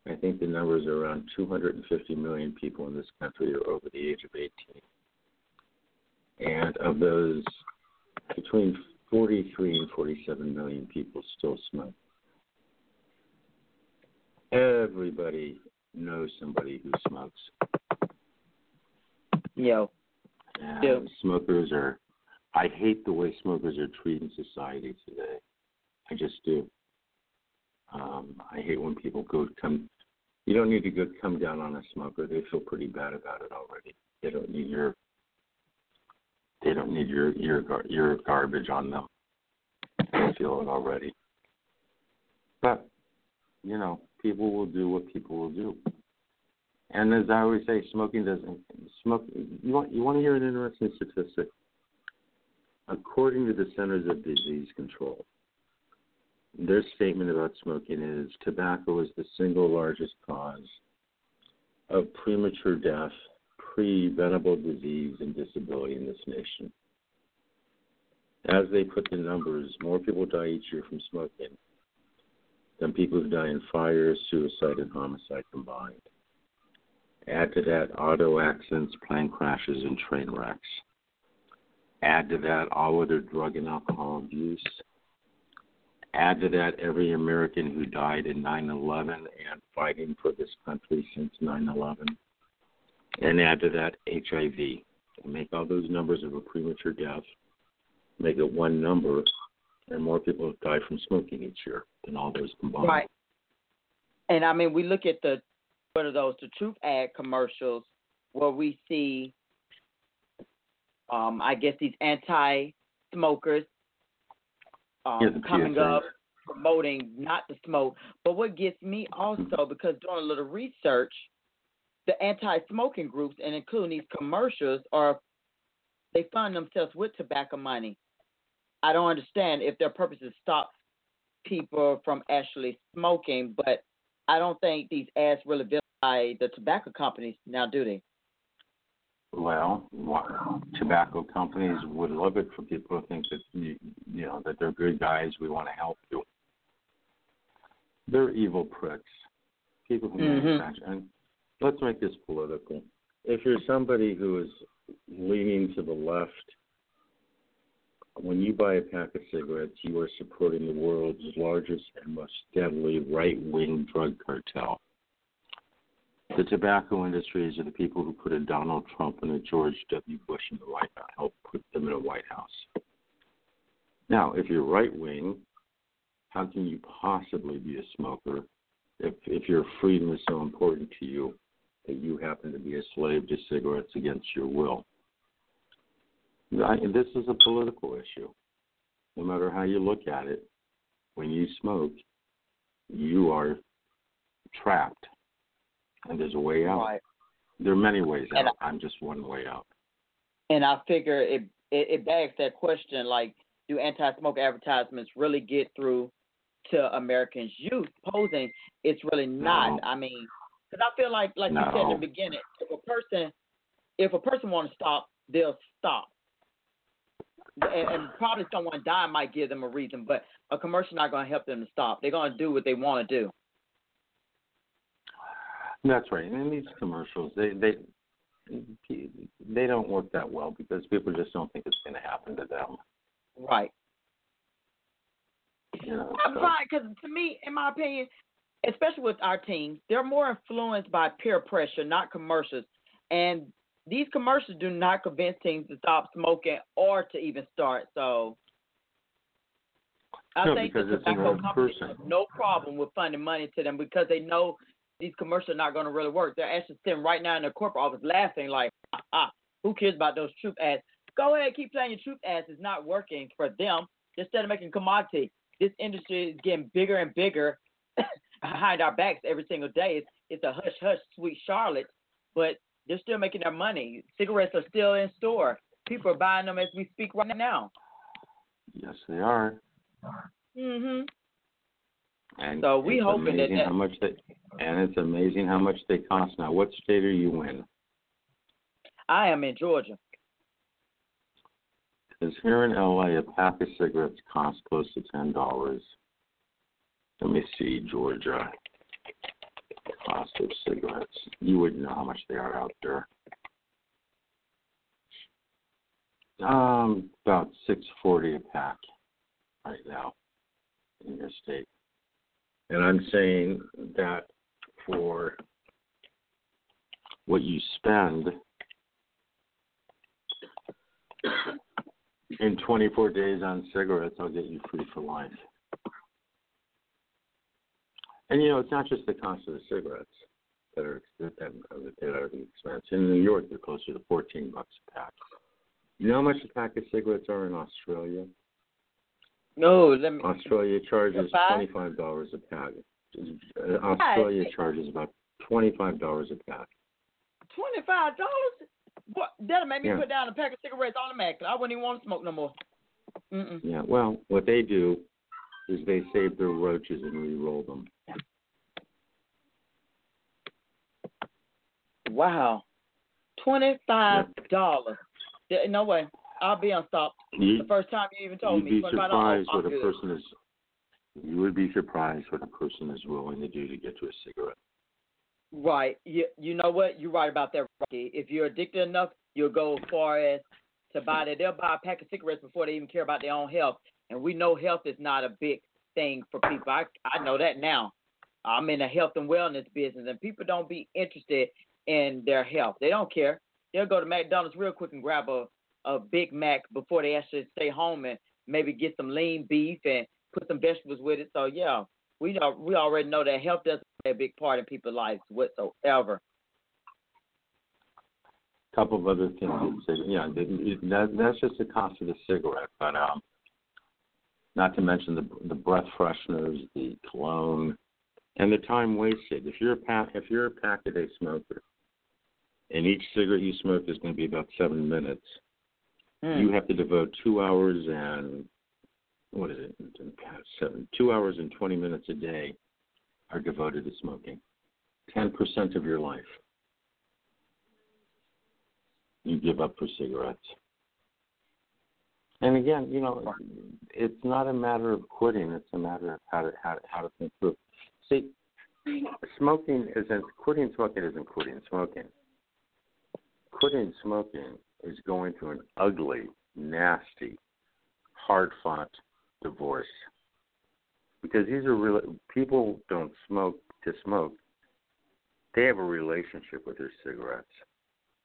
I think the numbers are around 250 million people in this country are over the age of 18. And of those, between 43 and 47 million people still smoke. Everybody knows somebody who smokes. Yo. Yeah. smokers are I hate the way smokers are treated in society today. I just do. Um, I hate when people go come. You don't need to go come down on a smoker. They feel pretty bad about it already. They don't need your. They don't need your your your garbage on them. They feel it already. But you know, people will do what people will do. And as I always say, smoking doesn't smoke. You want you want to hear an interesting statistic? According to the Centers of Disease Control, their statement about smoking is tobacco is the single largest cause of premature death, preventable disease, and disability in this nation. As they put the numbers, more people die each year from smoking than people who die in fire, suicide, and homicide combined. Add to that auto accidents, plane crashes, and train wrecks. Add to that all other drug and alcohol abuse. Add to that every American who died in 9 11 and fighting for this country since 9 11. And add to that HIV. Make all those numbers of a premature death, make it one number, and more people died from smoking each year than all those combined. Right. And I mean, we look at the what are those the truth ad commercials where we see, um, I guess these anti-smokers um, coming up promoting not to smoke. But what gets me also because doing a little research, the anti-smoking groups and including these commercials are they fund themselves with tobacco money. I don't understand if their purpose is to stop people from actually smoking, but I don't think these ads really vilify the tobacco companies now, do they? Well, tobacco companies would love it for people to think that you, you know that they're good guys. We want to help you. They're evil pricks. People who Mhm. manufacture. And let's make this political. If you're somebody who is leaning to the left, when you buy a pack of cigarettes, you are supporting the world's largest and most deadly right-wing drug cartel. The tobacco industries are the people who put a Donald Trump and a George W. Bush in the White House, help put them in a White House. Now, if you're right wing, how can you possibly be a smoker if if your freedom is so important to you that you happen to be a slave to cigarettes against your will? I, this is a political issue. No matter how you look at it, when you smoke, you are trapped and there's a way out. Right. There are many ways And out. I'm just one way out. And I figure it, it it begs that question: like, do anti-smoke advertisements really get through to Americans' youth? Posing it's really not. No. I mean, because I feel like, like you said in the beginning, if a person if a person want to stop, they'll stop. And, and probably someone dying might give them a reason, but a commercial not going to help them to stop. They're going to do what they want to do. That's right. And in these commercials, they they they don't work that well because people just don't think it's going to happen to them. Right. You know, I'm so- fine because to me, in my opinion, especially with our teams, they're more influenced by peer pressure, not commercials. And these commercials do not convince teams to stop smoking or to even start. So I No, think the because it's tobacco old companies have no problem with funding money to them because they know these commercials are not going to really work. They're actually sitting right now in their corporate office laughing like, ah, ah, who cares about those truth ads? Go ahead, keep playing your truth ads. It's not working for them. Instead of making commodity, this industry is getting bigger and bigger behind our backs every single day. It's, it's a hush hush, sweet Charlotte, but they're still making their money. Cigarettes are still in store. People are buying them as we speak right now. yes, they are. Mhm. And So we hoping that that- how much they and it's amazing how much they cost now. What state are you in? I am in Georgia. Because here in LA, a pack of cigarettes costs close to ten dollars. Let me see, Georgia. Cost of cigarettes. You wouldn't know how much they are out there. Um, about six forty a pack right now in your state. And I'm saying that for what you spend in 24 days on cigarettes, I'll get you free for life. And you know, it's not just the cost of the cigarettes that are that, are the expense. In New York, they're closer to fourteen bucks a pack. You know how much a pack of cigarettes are in Australia? No, let me. Australia charges twenty five dollars a pack. Uh, Australia charges about twenty five dollars a pack. Twenty five dollars. What? That'll make me Yeah. put down a pack of cigarettes automatically. I wouldn't even want to smoke no more. Mm-mm. Yeah. Well, what they do is they save their roaches and re-roll them. Wow, twenty five dollars. No way. I'll be unstopped. You, The first time you even told you'd me be $25, surprised what a good. person is. You would be surprised what a person is willing to do to get to a cigarette. Right. You you know what? You're right about that, Rocky. If you're addicted enough, you'll go as far as to buy that. They'll buy a pack of cigarettes before they even care about their own health. And we know health is not a big thing for people. I I know that now. I'm in the health and wellness business, and people don't be interested in their health. They don't care. They'll go to McDonald's real quick and grab a a Big Mac before they actually stay home and maybe get some lean beef and put some vegetables with it. So yeah, we know we already know that health doesn't play a big part in people's lives whatsoever. couple of other things. yeah, that, that's just the cost of the cigarette. But um, not to mention the the breath fresheners, the cologne, and the time wasted. If you're a pack, if you're a pack a day smoker, and each cigarette you smoke is going to be about seven minutes, Hmm. you have to devote two hours and what is it? Seven, two hours and twenty minutes a day are devoted to smoking. Ten percent of your life you give up for cigarettes. And again, you know, it's not a matter of quitting; it's a matter of how to how to, how to think through. See, smoking isn't quitting smoking isn't quitting smoking. Quitting smoking is going through an ugly, nasty, hard-fought divorce. Because these are real people don't smoke to smoke. They have a relationship with their cigarettes.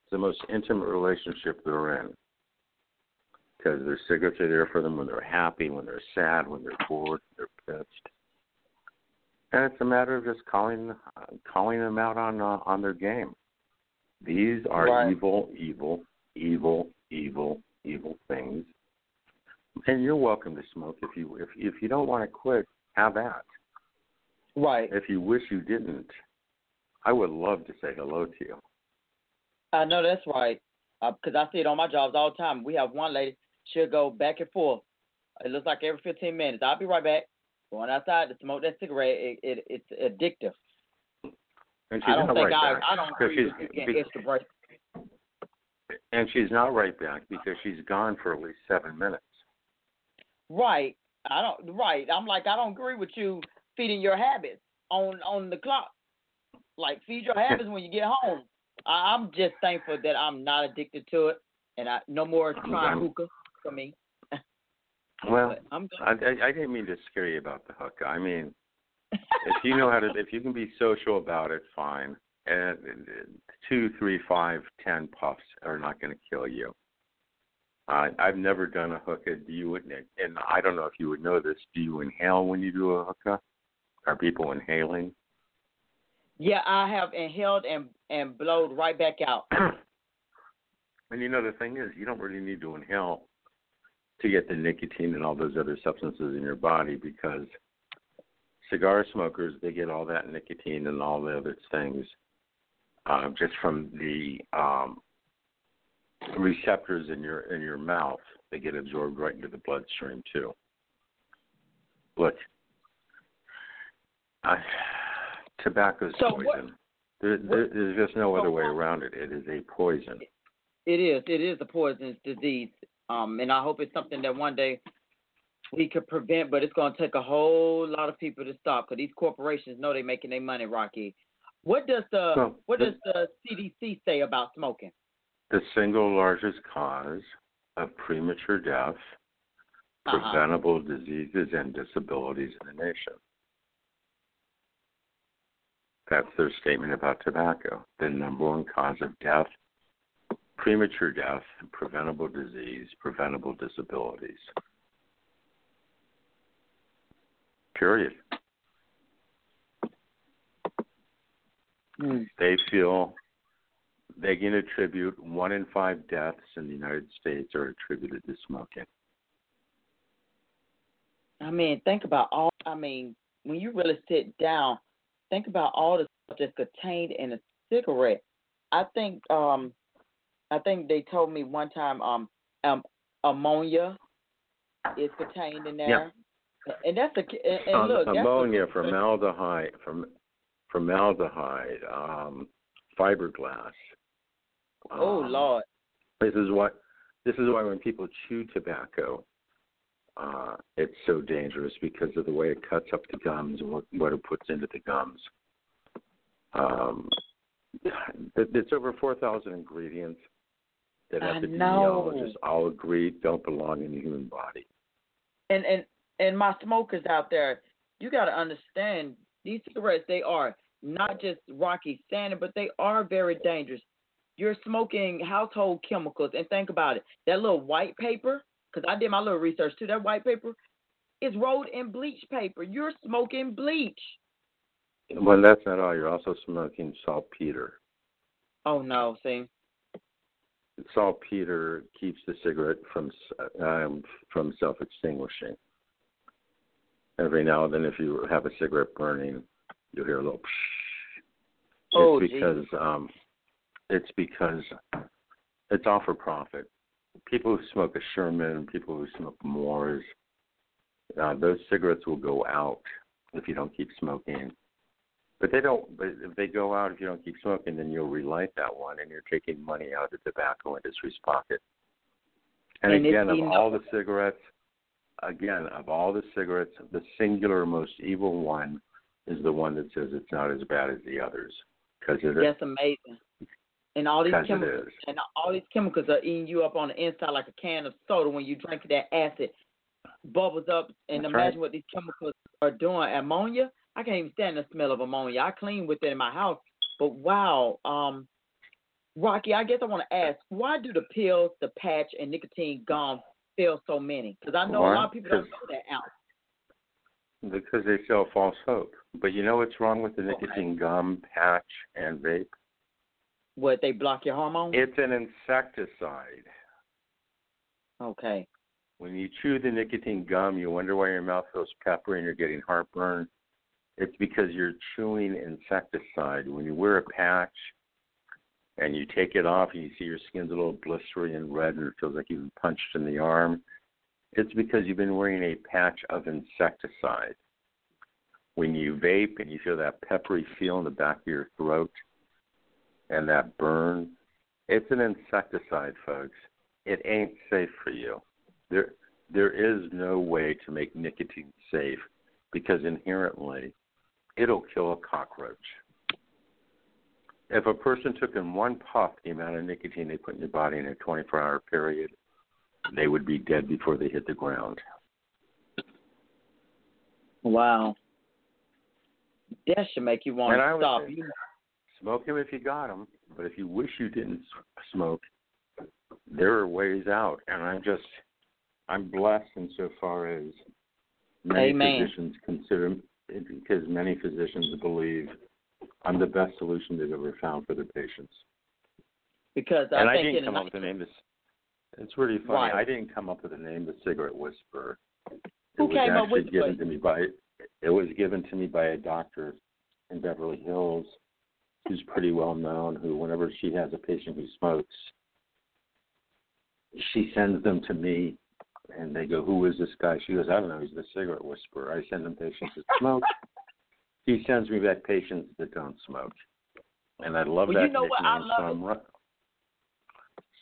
It's the most intimate relationship they're in. Because their cigarettes are there for them when they're happy, when they're sad, when they're bored, when they're pissed. And it's a matter of just calling calling them out on uh, on their game. These are Right. evil, evil, evil, evil, evil things. And you're welcome to smoke if you if if you don't want to quit, have at. Right. If you wish you didn't, I would love to say hello to you. I know that's right. Uh, because I see it on my jobs all the time. We have one lady, she'll go back and forth. It looks like every 15 minutes. I'll be right back. Going outside to smoke that cigarette, it, it, it's addictive. And she's I don't think right I, back. I don't agree with you getting extra break. And she's not right back because she's gone for at least seven minutes. Right. I don't. Right. I'm like I don't agree with you feeding your habits on on the clock. Like feed your habits when you get home. I, I'm just thankful that I'm not addicted to it, and I no more trying hookah for me. Well, I'm I, I, I didn't mean to scare you about the hookah. I mean, if you know how to, if you can be social about it, fine. And uh, two, three, five, ten puffs are not going to kill you. I I've never done a hookah. Do you? And I don't know if you would know this. Do you inhale when you do a hookah? Are people inhaling? Yeah, I have inhaled and and blowed right back out. And you know the thing is, you don't really need to inhale to get the nicotine and all those other substances in your body because cigar smokers they get all that nicotine and all the other things uh, just from the um, receptors in your in your mouth. They get absorbed right into the bloodstream too. Look, I, tobacco's So poison. what- there, there, there's just no so other way around it. It is a poison. It is. It is a poisonous disease. Um, and I hope it's something that one day we could prevent. But it's going to take a whole lot of people to stop because these corporations know they're making their money, Rocky. What does the Well, What the- does the CDC say about smoking? the single largest cause of premature death, Uh-huh. preventable diseases, and disabilities in the nation. That's their statement about tobacco. The number one cause of death, premature death, preventable disease, preventable disabilities. Period. Mm. They feel they can attribute one in five deaths in the United States are attributed to smoking. I mean, think about all. I mean, when you really sit down, think about all the stuff that's contained in a cigarette. I think, um, I think they told me one time, um, um, ammonia is contained in there, and that's a and, and Um, look, that's ammonia, a, formaldehyde, from formaldehyde, um, fiberglass. Oh Um, Lord, This is why this is why when people chew tobacco, uh, it's so dangerous because of the way it cuts up the gums and what, what it puts into the gums. Um, it's over 4,000 ingredients that epidemiologists all agree don't belong in the human body. and and and my smokers out there, you got to understand these cigarettes. They are not just rocky standard, but they are very dangerous. You're smoking household chemicals, and think about it. That little white paper, because I did my little research too. That white paper is rolled in bleach paper. You're smoking bleach. Well, that's not all. You're also smoking saltpeter. Oh no, see. Saltpeter keeps the cigarette from um, from self-extinguishing. Every now and then, if you have a cigarette burning, you'll hear a little. Psh. Oh, it's geez. because um, it's because it's all for profit. People who smoke a Sherman, people who smoke Moors, uh, those cigarettes will go out if you don't keep smoking. But they don't. But if they go out, if you don't keep smoking, then you'll relight that one, and you're taking money out of the tobacco industry's pocket. And, And again, of all the cigarettes, again of all the cigarettes, the singular most evil one is the one that says it's not as bad as the others because it is. That's amazing. And all these chemicals and all these chemicals are eating you up on the inside like a can of soda when you drink that acid bubbles up and That's imagine right. what these chemicals are doing. Ammonia, I can't even stand the smell of ammonia. I clean with it in my house. But wow, um Rocky, I guess I want to ask, why do the pills, the patch, and nicotine gum fail so many? Because I know a lot of people don't know that out. Because they sell false hope. But you know what's wrong with the Okay. nicotine gum, patch, and vape? What they block your hormones? It's an insecticide. okay. When you chew the nicotine gum, you wonder why your mouth feels peppery and you're getting heartburn. It's because you're chewing insecticide. When you wear a patch and you take it off and you see your skin's a little blistery and red and it feels like you've been punched in the arm, it's because you've been wearing a patch of insecticide. When you vape and you feel that peppery feel in the back of your throat and that burn, it's an insecticide, folks. It ain't safe for you. There there is no way to make nicotine safe because inherently it'll kill a cockroach. If a person took in one puff the amount of nicotine they put in your body in a 24 hour period, they would be dead before they hit the ground. Wow. That should make you want to stop. say- Smoke them if you got them, but if you wish you didn't smoke, there are ways out. And I'm just, I'm blessed insofar as many Amen. physicians consider, because many physicians believe I'm the best solution they've ever found for their patients. because and I I didn't come up with the name. This, it's really funny. Right. I didn't come up with the name, the cigarette whisperer. It Who was came up actually with given to me by. It was given to me by a doctor in Beverly Hills, who's pretty well known. Who, whenever she has a patient who smokes, she sends them to me, and they go, "Who is this guy?" She goes, "I don't know. He's the cigarette whisperer." I send them patients that smoke. he sends me back patients that don't smoke, and I love Well, that you know what? I nickname. love so. I'm run-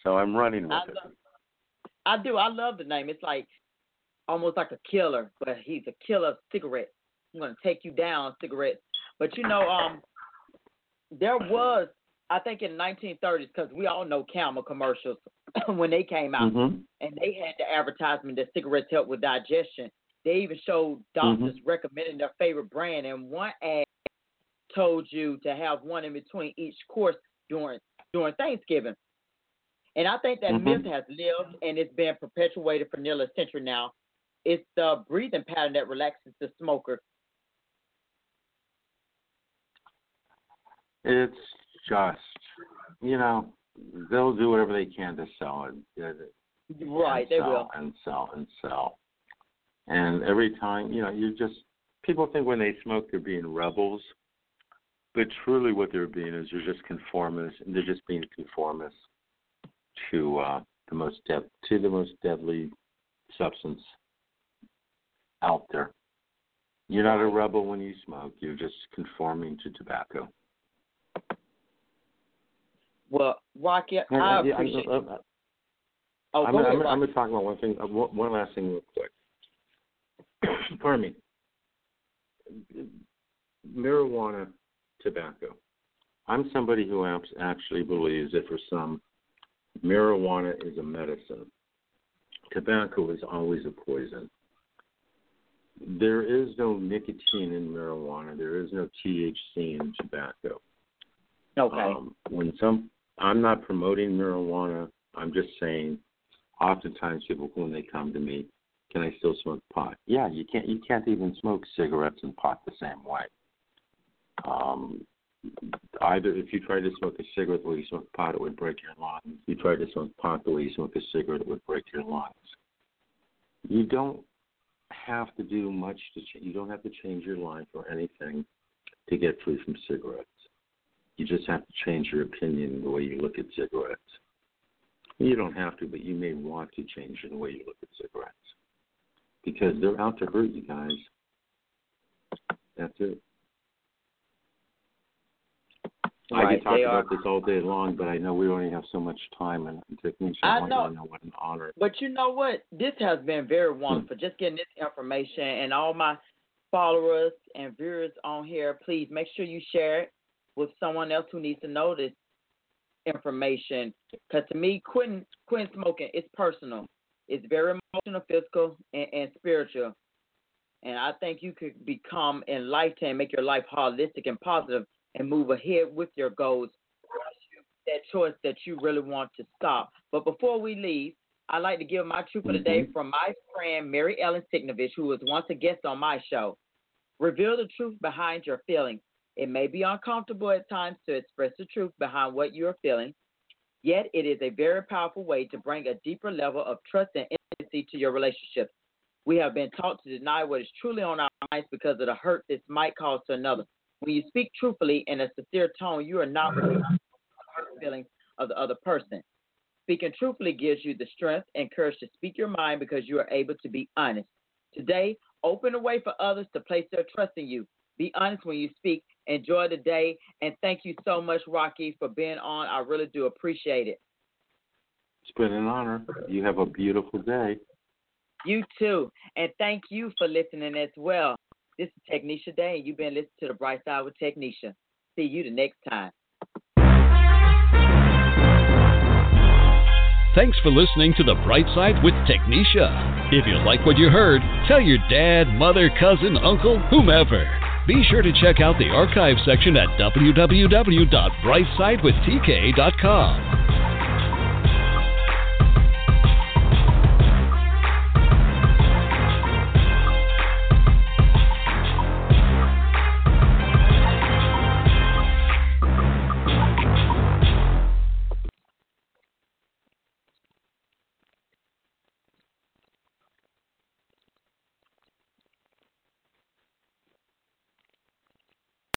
so I'm running with I it. love, I do. I love the name. It's like almost like a killer, but he's a killer cigarette. I'm gonna take you down, cigarette. But you know, um, there was, I think, in the 1930s, because we all know Camel commercials when they came out, Mhm. and they had the advertisement that cigarettes help with digestion. They even showed doctors recommending their favorite brand, and one ad told you to have one in between each course during during Thanksgiving. And I think that Mhm. myth has lived and it's been perpetuated for nearly a century now. It's the breathing pattern that relaxes the smoker. It's just, you know, they'll do whatever they can to sell it. Right, they sell will. and sell and sell. And every time, you know, you just people think when they smoke they're being rebels, but truly what they're being is they're just conformists, and they're just being conformists to uh, the most de- to the most deadly substance out there. You're not a rebel when you smoke. You're just conforming to tobacco. Well, Rocky, And, I yeah, appreciate. I'm, oh, I'm, go I'm, ahead, I'm, Rocky. going to talk about one thing. Uh, one last thing, real quick. Pardon me. Marijuana, tobacco. I'm somebody who actually believes that for some, marijuana is a medicine. Tobacco is always a poison. There is no nicotine in marijuana. There is no THC in tobacco. Okay. Um, when some, I'm not promoting marijuana. I'm just saying, oftentimes people when they come to me, can I still smoke pot? Yeah, you can't. You can't even smoke cigarettes and pot the same way. Um, either if you try to smoke a cigarette the way you smoke pot, it would break your lungs. If you try to smoke pot the way you smoke a cigarette, it would break your lungs. You don't have to do much to. Ch- you don't have to change your life or anything to get free from cigarettes. You just have to change your opinion the way you look at cigarettes. You don't have to, but you may want to change the way you look at cigarettes because they're out to hurt you guys. That's it. I Right, could talk about are. this all day long, but I know we only have so much time, and technicians I want to know what an honor. But you know what? This has been very wonderful. Hmm. Just getting this information and all my followers and viewers on here, please make sure you share it with someone else who needs to know this information. Because to me, quitting quitting smoking is personal. It's very emotional, physical, and, and spiritual. And I think you could become enlightened, make your life holistic and positive, and move ahead with your goals. That choice that you really want to stop. But before we leave, I'd like to give my truth for the day mm-hmm. from my friend Mary Ellen Signovich, who was once a guest on my show. Reveal the truth behind your feelings. It may be uncomfortable at times to express the truth behind what you are feeling, yet it is a very powerful way to bring a deeper level of trust and intimacy to your relationships. We have been taught to deny what is truly on our minds because of the hurt this might cause to another. When you speak truthfully in a sincere tone, you are not revealing the feelings of the other person. Speaking truthfully gives you the strength and courage to speak your mind because you are able to be honest. Today, open a way for others to place their trust in you. Be honest when you speak. Enjoy the day. And thank you so much, Rocky, for being on. I really do appreciate it. It's been an honor. You have a beautiful day. You too. And thank you for listening as well. This is Technisha Day, and you've been listening to The Bright Side with Technisha. See you the next time. Thanks for listening to The Bright Side with Technisha. If you like what you heard, tell your dad, mother, cousin, uncle, whomever. Be sure to check out the archive section at www.brightsidewithtk.com.